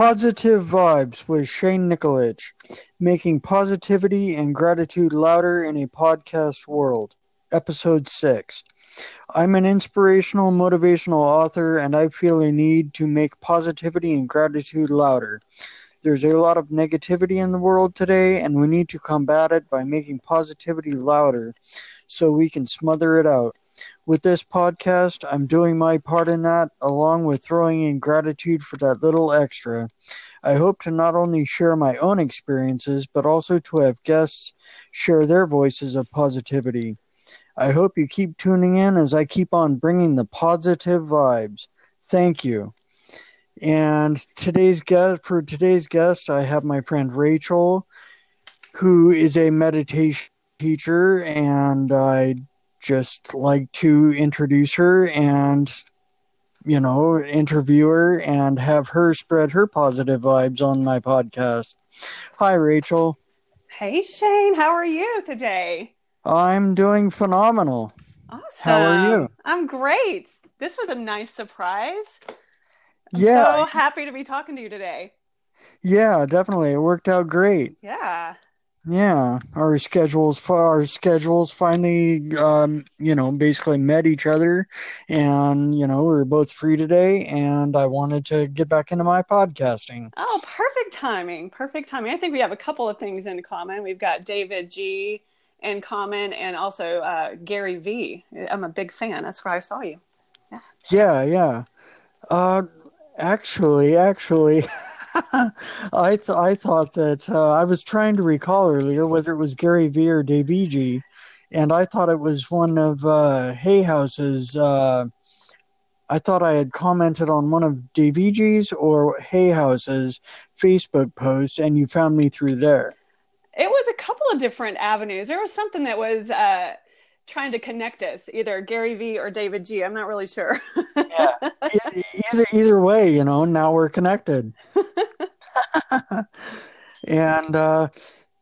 Positive Vibes with Shane Nikolic, making positivity and gratitude louder in a podcast world. Episode 6. I'm an inspirational, motivational author, and I feel a need to make positivity and gratitude louder. There's a lot of negativity in the world today, and we need to combat it by making positivity louder so we can smother it out. With this podcast, I'm doing my part in that, along with throwing in gratitude for that little extra. I hope to not only share my own experiences, but also to have guests share their voices of positivity. I hope you keep tuning in as I keep on bringing the positive vibes. Thank you. And today's guest for today's guest, I have my friend Rachel, who is a meditation teacher, and I just like to introduce her and you know interview her and have her spread her positive vibes on my podcast. Hi rachel. Hey shane. How are you today? I'm doing phenomenal. Awesome how are you? I'm great. This was a nice surprise. I'm yeah so happy to be talking to you today. Yeah definitely. It worked out great. Yeah yeah, our schedules our schedules finally, um, you know, basically met each other, and you know, we are both free today, and I wanted to get back into my podcasting. Oh, perfect timing! Perfect timing. I think we have a couple of things in common. We've got davidji in common, and also uh, Gary Vee. I'm a big fan. That's where I saw you. Yeah, yeah, yeah. Uh, actually, actually. I th- I thought that uh, I was trying to recall earlier whether it was Gary Vee or davidji, and I thought it was one of uh, Hay House's. Uh, I thought I had commented on one of davidji's or Hay House's Facebook posts, and you found me through there. It was a couple of different avenues. There was something that was uh, trying to connect us, either Gary Vee or davidji. I'm not really sure. yeah, either either way, you know, now we're connected. and uh,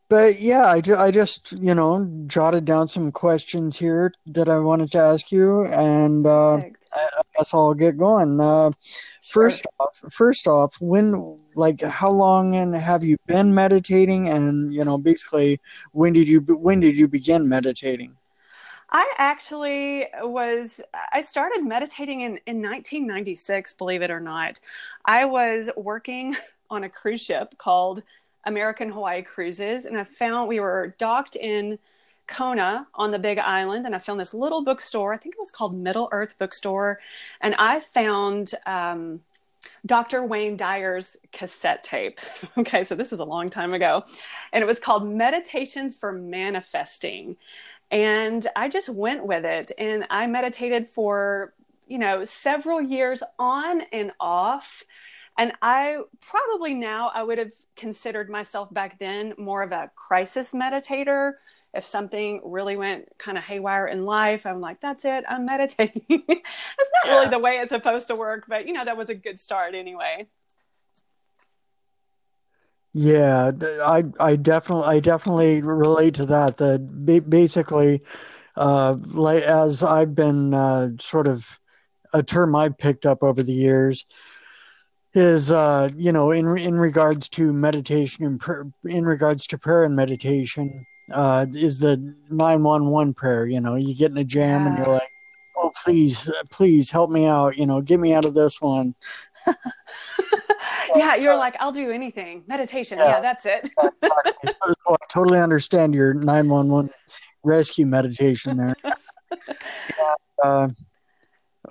but yeah, I, I just you know jotted down some questions here that I wanted to ask you, and uh, I, I, guess I'll get going. Uh, sure. First off, first off, when like how long and have you been meditating, and you know basically when did you when did you begin meditating? I actually was, I started meditating in, in 1996, believe it or not. I was working on a cruise ship called American Hawaii Cruises, and I found we were docked in Kona on the Big Island, and I found this little bookstore. I think it was called Middle Earth Bookstore, and I found um, Dr. Wayne Dyer's cassette tape. okay, so this is a long time ago, and it was called Meditations for Manifesting. And I just went with it and I meditated for, you know, several years on and off. And I probably now I would have considered myself back then more of a crisis meditator. If something really went kind of haywire in life, I'm like, that's it, I'm meditating. That's not really the way it's supposed to work, but you know, that was a good start anyway. Yeah, I I definitely I definitely relate to that. That basically, uh, as I've been uh, sort of a term I've picked up over the years is uh, you know in in regards to meditation and pr- in regards to prayer and meditation uh, is the nine one one prayer. You know, you get in a jam yeah. and you're like, oh please please help me out. You know, get me out of this one. yeah, you're like, I'll do anything. Meditation. Yeah, yeah that's it. I totally understand your 911 rescue meditation there. yeah, uh,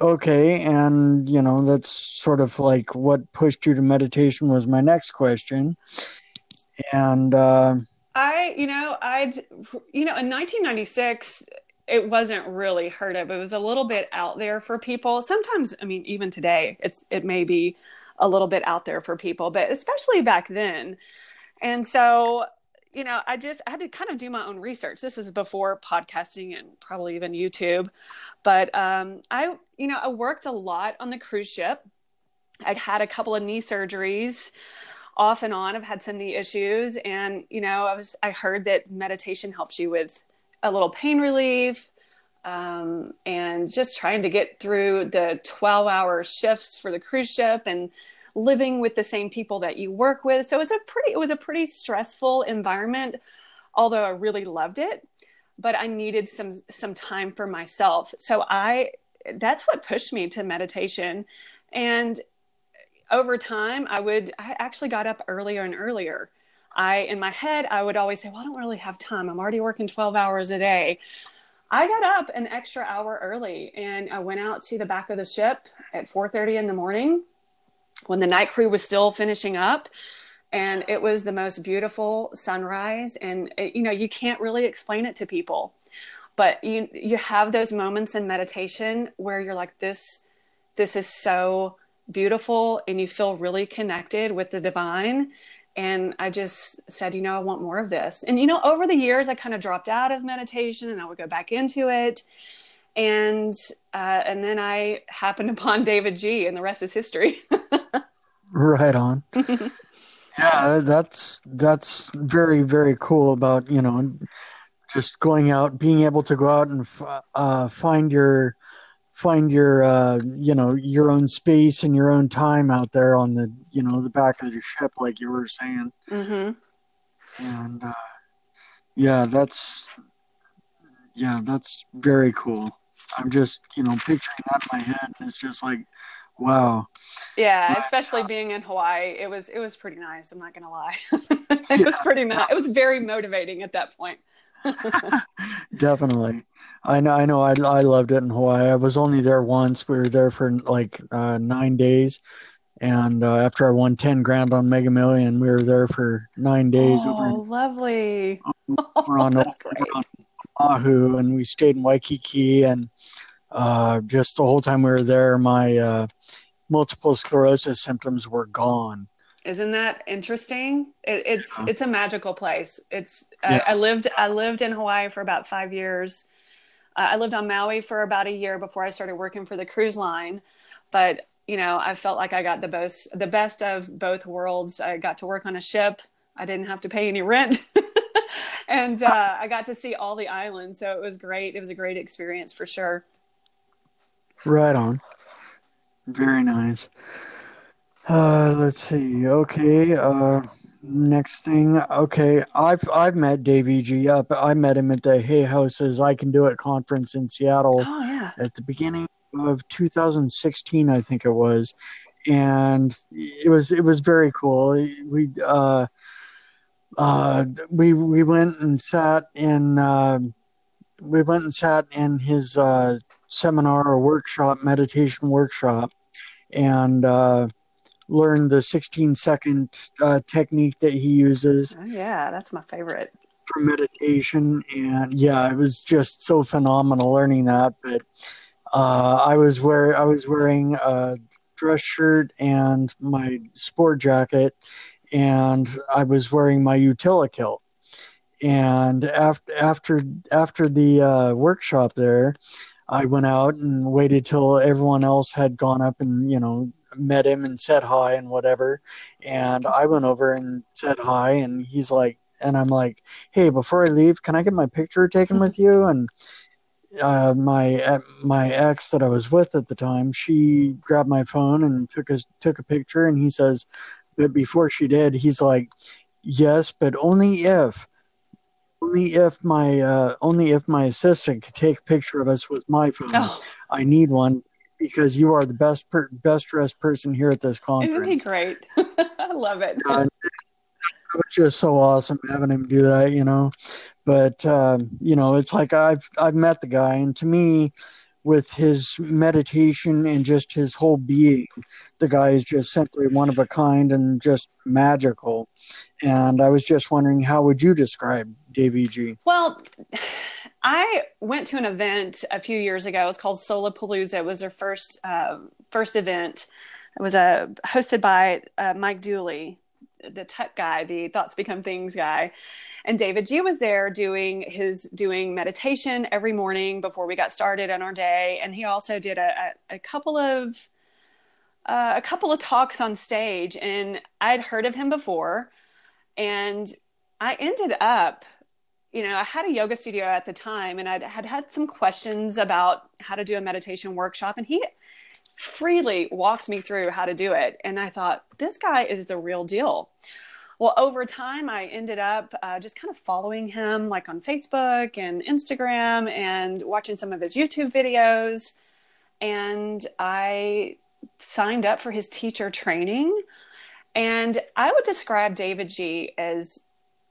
okay, and you know, that's sort of like what pushed you to meditation was my next question. And uh, I, you know, I'd, you know, in 1996, it wasn't really heard of. It was a little bit out there for people. Sometimes, I mean, even today, it's it may be a little bit out there for people, but especially back then. And so, you know, I just I had to kind of do my own research. This was before podcasting and probably even YouTube. But um, I, you know, I worked a lot on the cruise ship. I'd had a couple of knee surgeries off and on. I've had some knee issues, and you know, I was I heard that meditation helps you with a little pain relief, um, and just trying to get through the 12 hour shifts for the cruise ship and living with the same people that you work with. So it's a pretty it was a pretty stressful environment, although I really loved it. But I needed some some time for myself. So I that's what pushed me to meditation. And over time, I would I actually got up earlier and earlier. I in my head I would always say, "Well, I don't really have time. I'm already working 12 hours a day." I got up an extra hour early and I went out to the back of the ship at 4:30 in the morning when the night crew was still finishing up. And it was the most beautiful sunrise. And it, you know you can't really explain it to people but you you have those moments in meditation where you're like this this is so beautiful and you feel really connected with the divine and i just said you know i want more of this. And you know over the years i kind of dropped out of meditation and i would go back into it. And uh, and then i happened upon davidji and the rest is history. Right on. Yeah that's that's very very cool about you know just going out being able to go out and uh, find your find your uh, you know your own space and your own time out there on the you know the back of the ship like you were saying. Mm-hmm. and uh, yeah that's yeah that's very cool. I'm just you know picturing that in my head and it's just like wow. Yeah especially being in hawaii it was it was pretty nice i'm not gonna lie. It yeah. was pretty nice it was very motivating at that point Definitely. I know. I know. I I loved it in Hawaii. I was only there once. We were there for like uh, nine days, and uh, after I won ten grand on Mega Million, we were there for nine days. Oh, over lovely! Over on, That's great. on Oahu, and we stayed in Waikiki, and uh, just the whole time we were there, my uh, multiple sclerosis symptoms were gone. Isn't that interesting? It, it's yeah. it's a magical place. It's yeah. I, I, lived I lived in Hawaii for about five years. Uh, I lived on Maui for about a year before I started working for the cruise line. But you know, I felt like I got the best the best of both worlds. I got to work on a ship. I didn't have to pay any rent. and uh, I got to see all the islands, so it was great. It was a great experience for sure. Right on. Very nice. Uh, let's see. Okay. Uh, next thing. Okay, I've I've met davidji up. I met him at the Hay Houses I Can Do It conference in Seattle. Oh yeah. At the beginning of 2016, I think it was, and it was it was very cool. We uh, uh, we we went and sat in uh, we went and sat in his uh, seminar or workshop, meditation workshop, and uh, learn the 16 second uh, technique that he uses. Oh, yeah, that's my favorite for meditation. And yeah, it was just so phenomenal learning that. But uh, I was wear I was wearing a dress shirt and my sport jacket, and I was wearing my Utilikilt. And after after after the uh, workshop there, I went out and waited till everyone else had gone up and you know met him and said hi and whatever. And I went over and said hi, and he's like, and I'm like, hey, before I leave, can I get my picture taken with you? And uh, my uh, my ex that I was with at the time, she grabbed my phone and took a took a picture, and he says, but before she did, he's like, yes, but only if only if my uh, only if my assistant could take a picture of us with my phone. Oh. I need one because you are the best per- best dressed person here at this conference. Isn't he great? I love it. Uh, it was just so awesome having him do that, you know. But um, you know, it's like I've I've met the guy, and to me, with his meditation and just his whole being, the guy is just simply one of a kind and just magical. And I was just wondering, how would you describe davidji? Well, I went to an event a few years ago. It was called Soulapalooza. It was their first uh, first event. It was uh, hosted by uh, Mike Dooley, the tech guy, the Thoughts Become Things guy, and davidji was there doing his doing meditation every morning before we got started on our day, and he also did a, a, a couple of uh, a couple of talks on stage. And I'd heard of him before, and I ended up you know, I had a yoga studio at the time and I had had some questions about how to do a meditation workshop and he freely walked me through how to do it. And I thought, this guy is the real deal. Well, over time, I ended up uh, just kind of following him like on Facebook and Instagram and watching some of his YouTube videos. And I signed up for his teacher training. And I would describe davidji as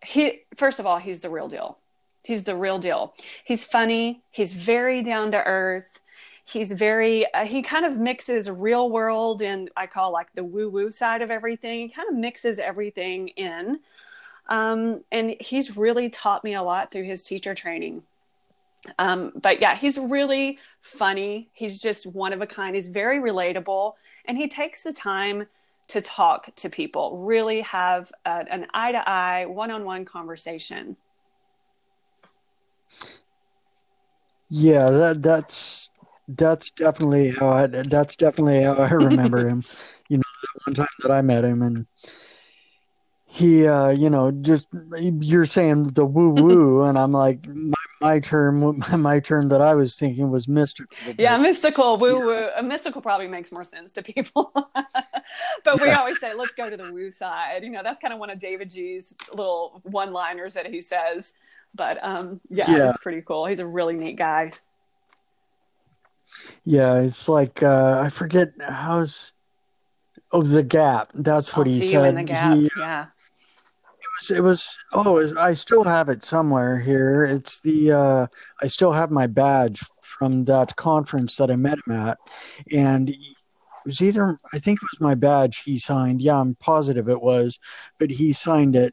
he, first of all, he's the real deal. He's the real deal. He's funny, he's very down to earth. He's very uh, he kind of mixes real world and i call like the woo woo side of everything. He kind of mixes everything in. Um, and he's really taught me a lot through his teacher training. Um, but yeah he's really funny. He's just one of a kind. He's very relatable. And he takes the time to talk to people really have a, an eye to eye one-on-one conversation yeah that that's that's definitely how I. That's definitely how I remember him. You know, that one time that I met him, and he, uh, you know, just you're saying the woo woo, and I'm like, my, my term, my term that I was thinking was mystical. Yeah, mystical woo woo. Yeah. mystical probably makes more sense to people, but we always say let's go to the woo side. You know, that's kind of one of davidji's little one liners that he says. But um, yeah, yeah, it's pretty cool. He's a really neat guy. Yeah, it's like uh, I forget how's oh the gap. That's what I'll he said. You in the gap. He, yeah. It was, it was oh it was, I still have it somewhere here. It's the uh, I still have my badge from that conference that I met him at, and was either I think it was my badge he signed. Yeah, I'm positive it was, but he signed it.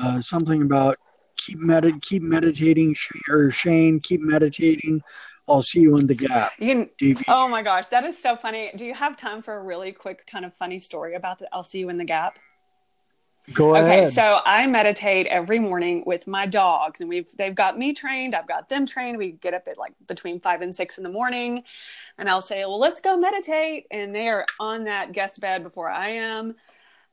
Uh, something about keep med- keep meditating or Shane keep meditating I'll see you in the gap. You can, oh my gosh, that is so funny. Do you have time for a really quick kind of funny story about the I'll see you in the gap? Go ahead. Okay, so I meditate every morning with my dogs, and we've they've got me trained. I've got them trained. We get up at like between five and six in the morning, and I'll say, "Well, let's go meditate," and they are on that guest bed before I am.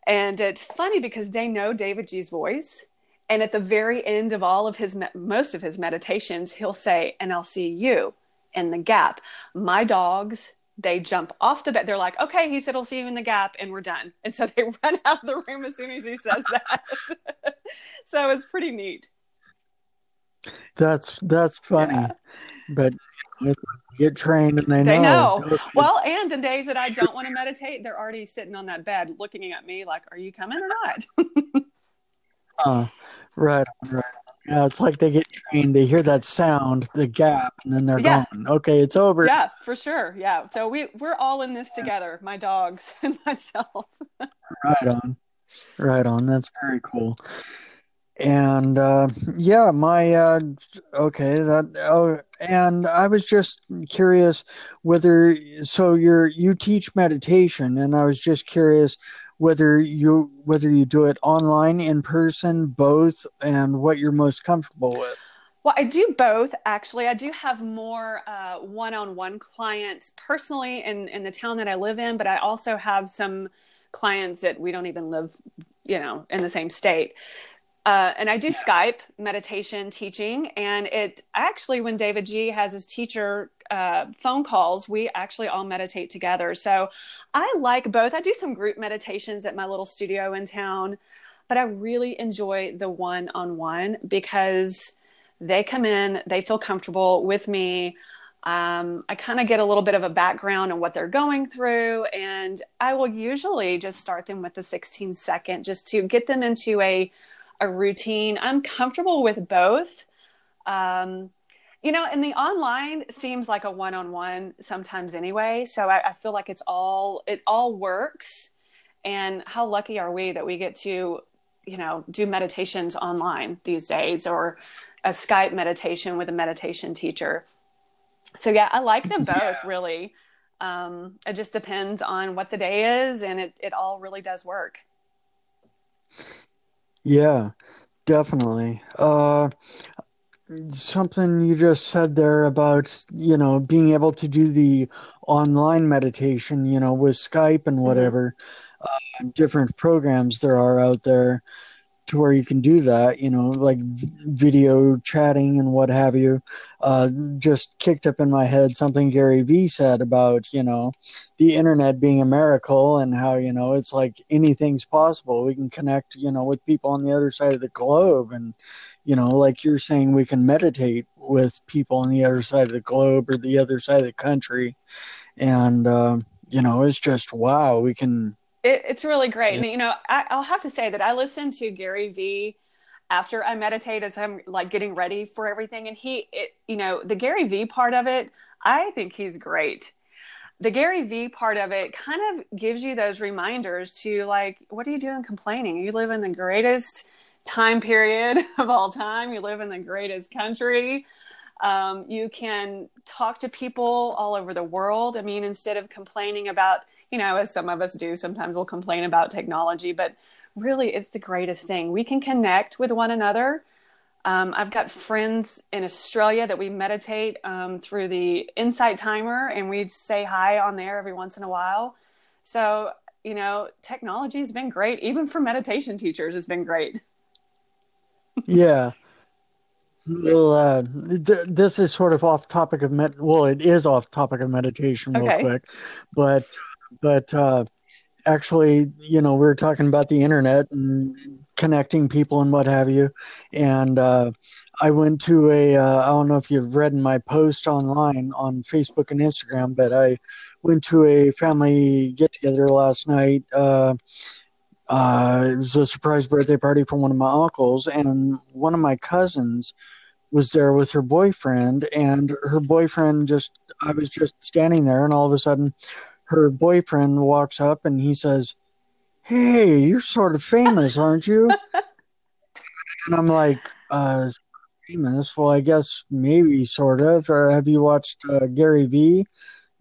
And it's funny because they know davidji's voice, and at the very end of all of his most of his meditations, he'll say, "And I'll see you." in the gap. My dogs, they jump off the bed. They're like, okay, he said, I'll see you in the gap, and we're done. And so they run out of the room as soon as he says that. so it's pretty neat. That's that's funny, yeah. but get trained and they, they know. know. Well, and the days that I don't want to meditate, they're already sitting on that bed looking at me like, "Are you coming or not?" uh, right, right. Yeah, it's like they get trained. They hear that sound, the gap, and then they're yeah. gone. Okay, it's over. Yeah, for sure. Yeah. So we we're all in this together, my dogs and myself. right on. Right on. That's very cool. And uh, yeah, my uh, okay that oh, and I was just curious whether so you're you teach meditation, and I was just curious whether you whether you do it online in person both and what you're most comfortable with. Well i do both actually. I do have more uh, one-on-one clients personally in in the town that i live in but i also have some clients that we don't even live you know in the same state uh, and I do Skype meditation teaching. And it actually, when davidji has his teacher uh, phone calls, we actually all meditate together. So I like both. I do some group meditations at my little studio in town, but I really enjoy the one on one because they come in, they feel comfortable with me. Um, I kind of get a little bit of a background on what they're going through, and I will usually just start them with the 16 second just to get them into a a routine. I'm comfortable with both. Um, you know, and the online seems like a one-on-one sometimes anyway. So I, I feel like it's all it all works. And how lucky are we that we get to, you know, do meditations online these days or a Skype meditation with a meditation teacher. So yeah, I like them both really. Um, it just depends on what the day is, and it it all really does work. Yeah, definitely. Uh, something you just said there about, you know, being able to do the online meditation, you know, with Skype and mm-hmm. whatever, uh, different programs there are out there. To where you can do that, you know, like video chatting and what have you. Uh, just kicked up in my head something Gary Vee said about, you know, the internet being a miracle and how, you know, it's like anything's possible. We can connect, you know, with people on the other side of the globe. And, you know, like you're saying, we can meditate with people on the other side of the globe or the other side of the country. And, uh, you know, it's just wow, we can it, it's really great. Yeah. And, you know, I, I'll have to say that I listen to Gary Vee after I meditate as I'm like getting ready for everything. And he, it, you know, the Gary Vee part of it, I think he's great. The Gary Vee part of it kind of gives you those reminders to like, what are you doing complaining? You live in the greatest time period of all time. You live in the greatest country. Um, you can talk to people all over the world. I mean, instead of complaining about you know, as some of us do, sometimes we'll complain about technology, but really it's the greatest thing. We can connect with one another. Um, I've got friends in Australia that we meditate um, through the Insight Timer, and we say hi on there every once in a while. So, you know, technology has been great. Even for meditation teachers, it's been great. yeah. Well, uh, th- this is sort of off topic of med. Well, it is off topic of meditation, real okay. quick, but but uh, actually, you know, we were talking about the internet and connecting people and what have you. And uh, I went to a, uh, I don't know if you've read my post online on Facebook and Instagram, but I went to a family get together last night. Uh, uh, it was a surprise birthday party for one of my uncles, and one of my cousins was there with her boyfriend, and her boyfriend just, I was just standing there, and all of a sudden, her boyfriend walks up and he says, Hey, you're sort of famous, aren't you? and I'm like, uh, famous? Well, I guess maybe sort of. Or have you watched uh, Gary Vee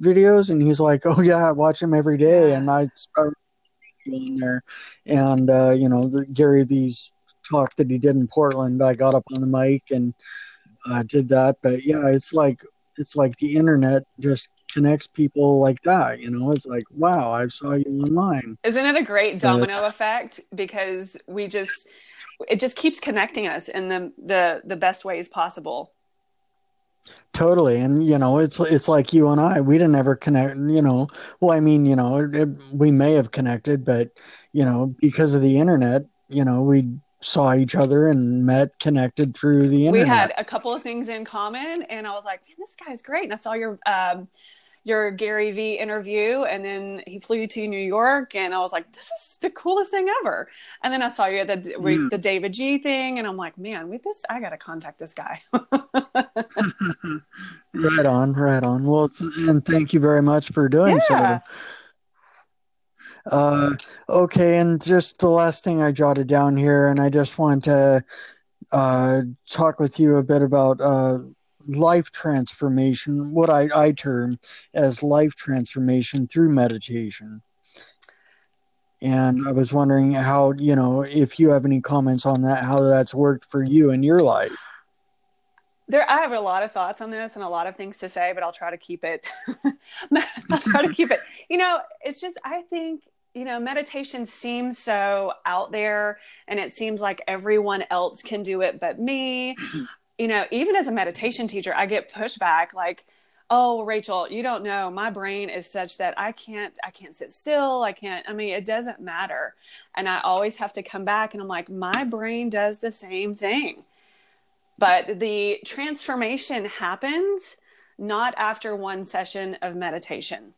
videos? And he's like, Oh, yeah, I watch him every day. And I start in there. And, uh, you know, the Gary Vee's talk that he did in Portland, I got up on the mic and uh, did that. But yeah, it's like, it's like the internet just connects people like that. You know, it's like, wow, I saw you online. Isn't it a great domino effect? Because we just, it just keeps connecting us in the the the best ways possible. Totally, and you know, it's it's like you and I. We didn't ever connect. You know, well, I mean, you know, it, we may have connected, but you know, because of the internet, you know, we saw each other and met, connected through the internet. We had a couple of things in common, and I was like, "Man, this guy's great." And I saw your um, your Gary Vee interview, and then he flew you to New York, and I was like, this is the coolest thing ever. And then I saw you at the yeah. the davidji thing, and I'm like, man, with this, I got to contact this guy. right on, right on. Well, and thank you very much for doing yeah. so. Uh, okay, and just the last thing I jotted down here, and I just want to uh, talk with you a bit about uh, life transformation, what I, I term as life transformation through meditation. And I was wondering how, you know, if you have any comments on that, how that's worked for you in your life. There, I have a lot of thoughts on this and a lot of things to say, but I'll try to keep it. I'll try to keep it. You know, it's just I think you know meditation seems so out there, and it seems like everyone else can do it but me you know, even as a meditation teacher, I get pushback like, oh rachel you don't know. My brain is such that i can't i can't sit still. I can't i mean it doesn't matter. And i always have to come back and i'm like my brain does the same thing. But the transformation happens not after one session of meditation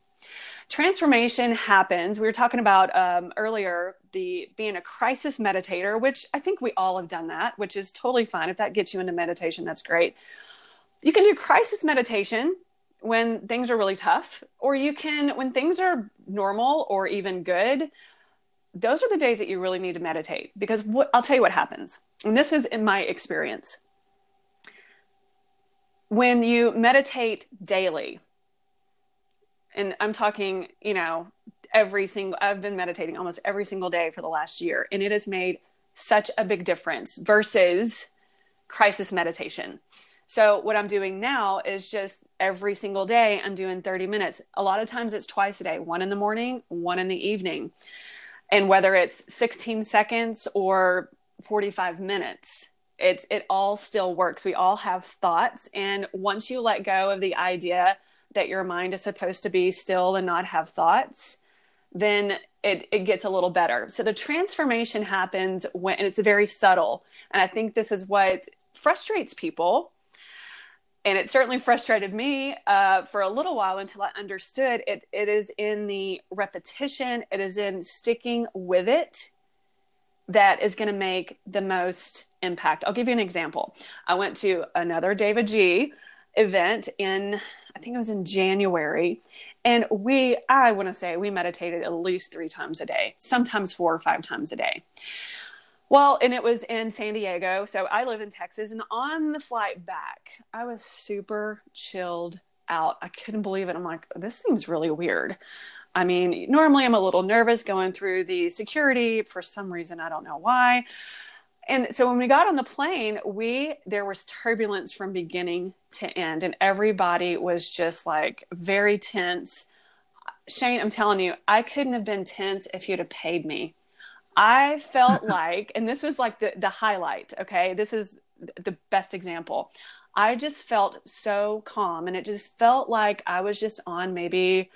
transformation happens. We were talking about um, earlier the being a crisis meditator which i think we all have done that which is totally fine. If that gets you into meditation that's great. You can do crisis meditation when things are really tough or you can when things are normal or even good those are the days that you really need to meditate because what, i'll tell you what happens. And this is in my experience. When you meditate daily and I'm talking, you know, every single, I've been meditating almost every single day for the last year, and it has made such a big difference versus crisis meditation. So, what I'm doing now is just every single day, I'm doing 30 minutes. A lot of times it's twice a day, one in the morning, one in the evening. And whether it's 16 seconds or 45 minutes. It's it all still works. We all have thoughts and once you let go of the idea that your mind is supposed to be still and not have thoughts, then it, it gets a little better. So the transformation happens when and it's very subtle. And I think this is what frustrates people. And it certainly frustrated me uh, for a little while until I understood it. It is in the repetition, it is in sticking with it that is going to make the most impact. I'll give you an example. I went to another davidji event in, I think it was in January, and we, I want to say, we meditated at least three times a day, sometimes four or five times a day. Well, and it was in San Diego. So I live in Texas. And on the flight back, I was super chilled out. I couldn't believe it. I'm like, this seems really weird. I mean, normally I'm a little nervous going through the security for some reason. I don't know why. And so when we got on the plane, we there was turbulence from beginning to end, and everybody was just like very tense. Shane, I'm telling you, I couldn't have been tense if you'd have paid me. I felt like, and this was like the the highlight. Okay, this is the best example. I just felt so calm, and it just felt like I was just on maybe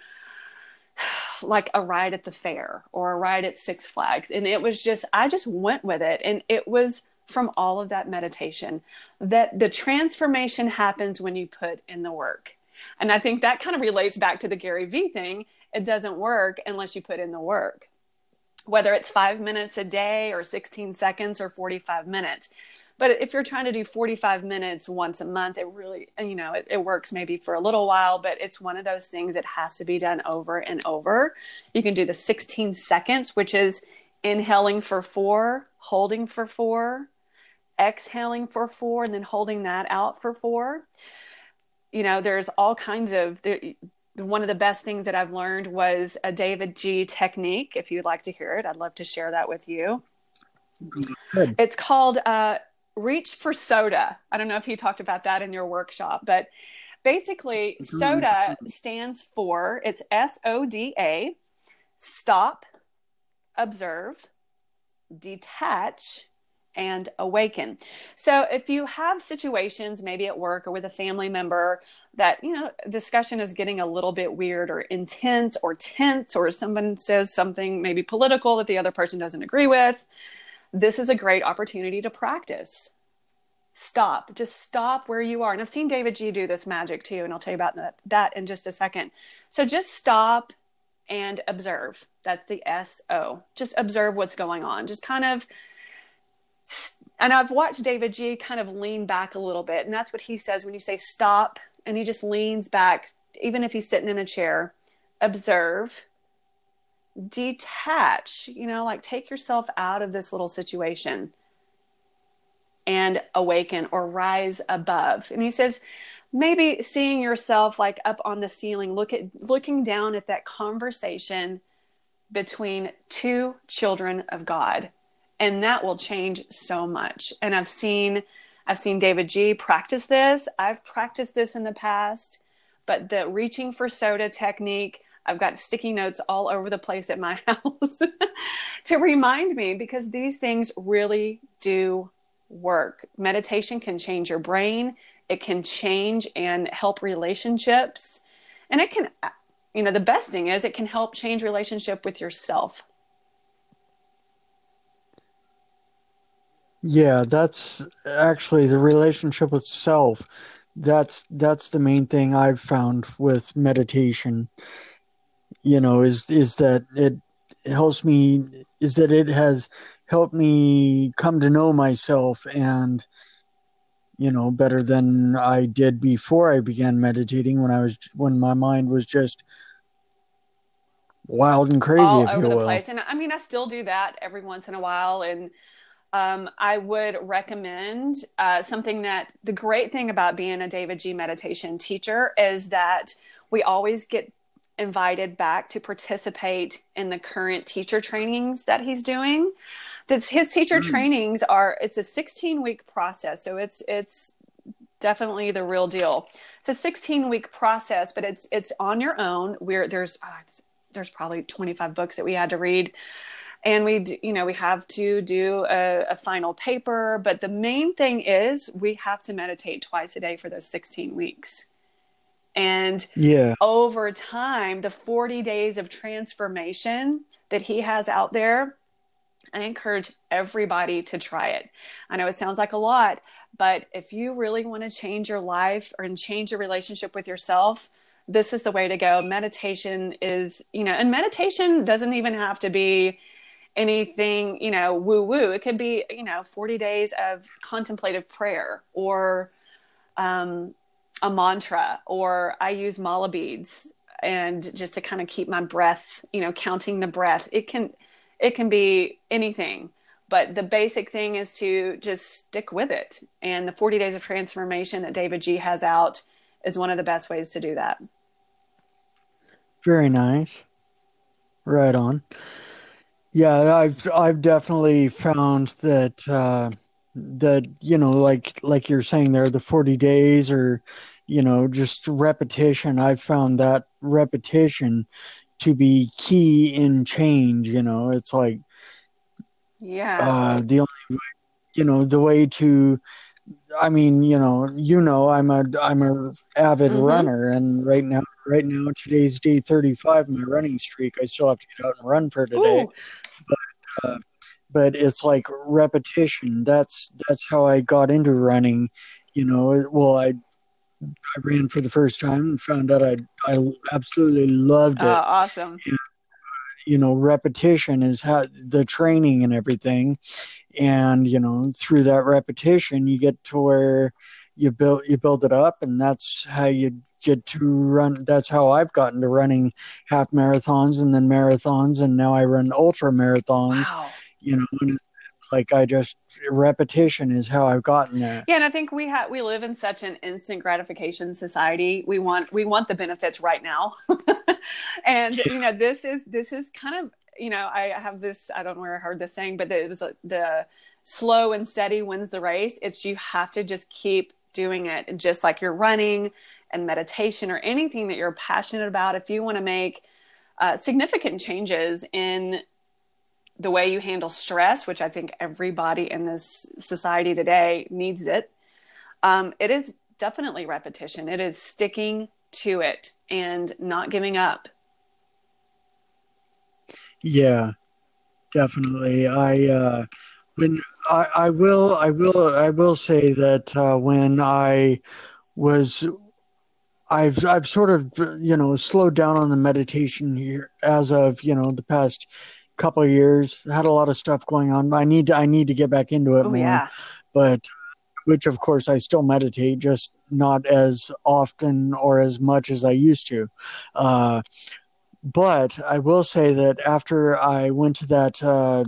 like a ride at the fair or a ride at Six Flags. And it was just, I just went with it. And it was from all of that meditation that the transformation happens when you put in the work. And I think that kind of relates back to the Gary Vee thing. It doesn't work unless you put in the work, whether it's five minutes a day or 16 seconds or 45 minutes. But if you're trying to do 45 minutes once a month, it really, you know, it, it, works maybe for a little while, but it's one of those things that has to be done over and over. You can do the 16 seconds, which is inhaling for four, holding for four, exhaling for four, and then holding that out for four. You know, there's all kinds of, one of the best things that I've learned was a davidji technique. If you'd like to hear it, I'd love to share that with you. Good. It's called uh, reach for soda. I don't know if he talked about that in your workshop, but basically, mm-hmm. soda stands for it's S O D A, stop, observe, detach, and awaken. So if you have situations maybe at work or with a family member that, you know, discussion is getting a little bit weird or intense or tense or someone says something maybe political that the other person doesn't agree with, this is a great opportunity to practice. Stop, just stop where you are. And I've seen davidji do this magic too, and I'll tell you about that, in just a second. So just stop and observe. That's the S O. Just observe what's going on. Just kind of, and I've watched davidji kind of lean back a little bit. And that's what he says when you say stop, and he just leans back, even if he's sitting in a chair. Observe, detach, you know, like take yourself out of this little situation and awaken or rise above. And he says, maybe seeing yourself like up on the ceiling, look at looking down at that conversation between two children of God. And that will change so much. And I've seen I've seen davidji practice this. I've practiced this in the past, but the reaching for soda technique I've got sticky notes all over the place at my house to remind me because these things really do work. Meditation can change your brain, it can change and help relationships. And it can, you know, the best thing is it can help change relationship with yourself. Yeah, that's actually the relationship with self. That's that's the main thing I've found with meditation you know is is that it helps me is that it has helped me come to know myself and you know better than I did before I began meditating when I was when my mind was just wild and crazy all over the will. place. And I mean I still do that every once in a while. And um, I would recommend uh, something that the great thing about being a davidji. meditation teacher is that we always get invited back to participate in the current teacher trainings that he's doing. This, his teacher mm. trainings are it's a 16 week process, so it's it's definitely the real deal. It's a 16 week process, but it's it's on your own. Where there's uh, there's probably 25 books that we had to read and we you know we have to do a, a, final paper but the main thing is we have to meditate twice a day for those 16 weeks and yeah. over time the 40 days of transformation that he has out there i encourage everybody to try it. I know it sounds like a lot but if you really want to change your life or and change your relationship with yourself this is the way to go. Meditation is you know and meditation doesn't even have to be anything, you know, woo woo. It could be, you know, 40 days of contemplative prayer or um, a mantra, or I use mala beads and just to kind of keep my breath, you know, counting the breath. It can, it can be anything, but the basic thing is to just stick with it. And the 40 days of transformation that davidji has out is one of the best ways to do that. Very nice. Right on. Yeah, I've I've definitely found that uh, that you know, like like you're saying there, the 40 days or you know, just repetition. I've found that repetition to be key in change. You know, it's like yeah, uh, the only you know the way to I mean, you know, you know, I'm a I'm a avid mm-hmm. runner, and right now, right now, today's day 35, my running streak. I still have to get out and run for today, Ooh. but uh, but it's like repetition. That's that's how I got into running. You know, well, I I ran for the first time and found out I I absolutely loved oh, it. Oh, awesome! And, uh, you know, repetition is how the training and everything and you know through that repetition you get to where you build you build it up and that's how you get to run that's how i've gotten to running half marathons and then marathons and now i run ultra marathons wow. You know and like i just repetition is how i've gotten there yeah and i think we have we live in such an instant gratification society we want we want the benefits right now and you know this is this is kind of you know, I have this, I don't know where I heard this saying, but it was the slow and steady wins the race. It's you have to just keep doing it. Just like you're running and meditation or anything that you're passionate about, if you want to make uh, significant changes in the way you handle stress, which I think everybody in this society today needs it, um, it is definitely repetition. It is sticking to it and not giving up yeah, definitely. I uh, when I, I will I will I will say that uh, when I was I've I've sort of you know slowed down on the meditation here as of you know the past couple of years. Had a lot of stuff going on. I need to, I need to get back into it oh, more. Yeah. But which of course I still meditate, just not as often or as much as I used to. Uh, but I will say that after I went to that uh,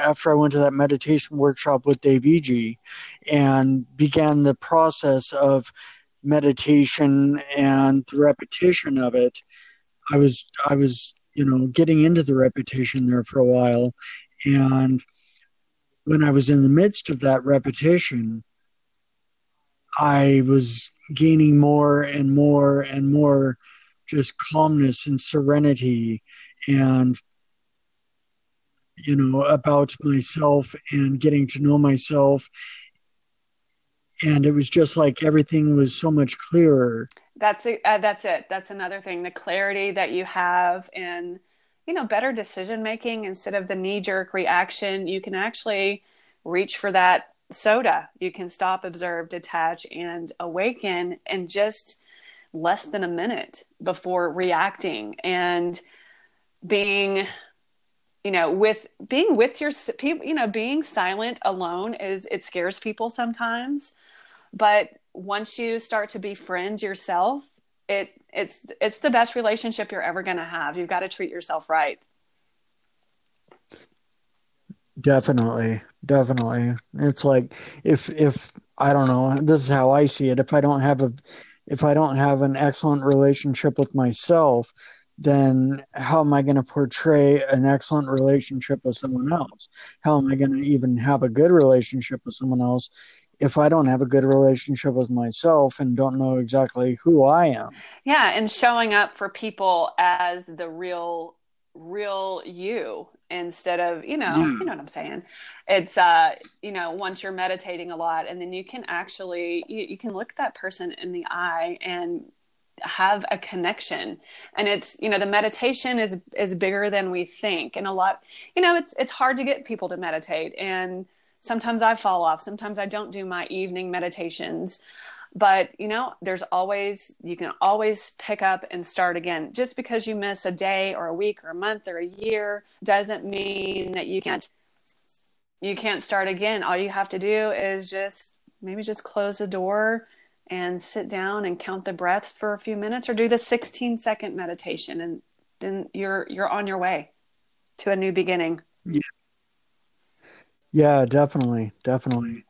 after I went to that meditation workshop with davidji and began the process of meditation and the repetition of it, I was I was you know getting into the repetition there for a while, and when I was in the midst of that repetition, I was gaining more and more and more just calmness and serenity and you know about myself and getting to know myself. And it was just like everything was so much clearer that's it uh, that's it. That's another thing the clarity that you have and you know better decision making. Instead of the knee jerk reaction you can actually reach for that soda. You can stop observe detach and awaken in just less than a minute before reacting. And being you know with being with your people you know being silent alone is it scares people sometimes but once you start to befriend yourself it it's it's the best relationship you're ever going to have. You've got to treat yourself right. Definitely. Definitely. It's like if if i don't know this is how i see it. If i don't have a if I don't have an excellent relationship with myself, then how am I going to portray an excellent relationship with someone else? How am I going to even have a good relationship with someone else if I don't have a good relationship with myself and don't know exactly who I am? Yeah, and showing up for people as the real real you instead of you know Yeah. you know what i'm saying it's uh you know once you're meditating a lot and then you can actually you, you can look that person in the eye and have a connection and it's you know the meditation is is bigger than we think and a lot you know it's it's hard to get people to meditate and sometimes i fall off. Sometimes i don't do my evening meditations. But you know there's always you can always pick up and start again. Just because you miss a day or a week or a month or a year doesn't mean that you can't you can't start again. All you have to do is just maybe just close the door and sit down and count the breaths for a few minutes or do the 16 second meditation and then you're you're on your way to a new beginning. Yeah, definitely, definitely.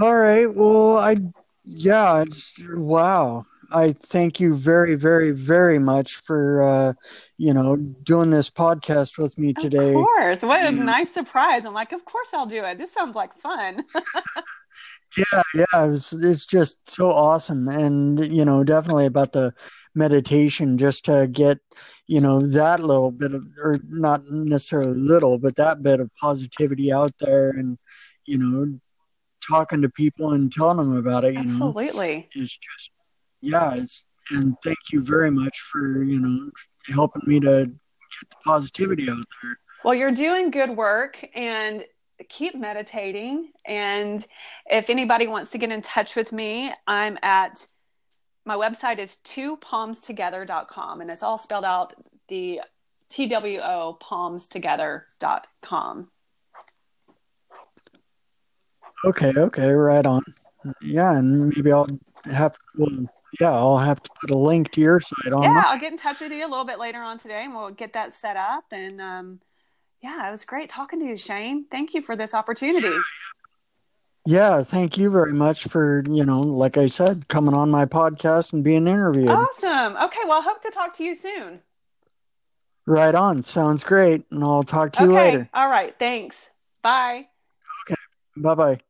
All right. Well, I, yeah, it's, wow. I thank you very, very, very much for, uh, you know, doing this podcast with me today. of course what a nice surprise i'm like of course i'll do it this sounds like fun Yeah, yeah, it's it's just so awesome, and you know, definitely about the meditation, just to get, you know, that little bit of, or not necessarily little, but that bit of positivity out there, and you know, talking to people and telling them about it, you know, absolutely is just, yeah, it's, and thank you very much for, you know, helping me to get the positivity out there. Well, you're doing good work and keep meditating. And if anybody wants to get in touch with me, I'm at my website is twopalmstogether.com and it's all spelled out the TWO palmstogether.com. Okay, okay, right on. Yeah, and maybe I'll have, well, yeah, I'll have to put a link to your site on Yeah, my I'll get in touch with you a little bit later on today and we'll get that set up. And um, yeah, it was great talking to you, Shane. Thank you for this opportunity. Yeah, thank you very much for, you know, like I said, coming on my podcast and being interviewed. Awesome. Okay, well, hope to talk to you soon. Right on. Sounds great. And I'll talk to you later. All right. Thanks. Bye. Okay. Bye bye.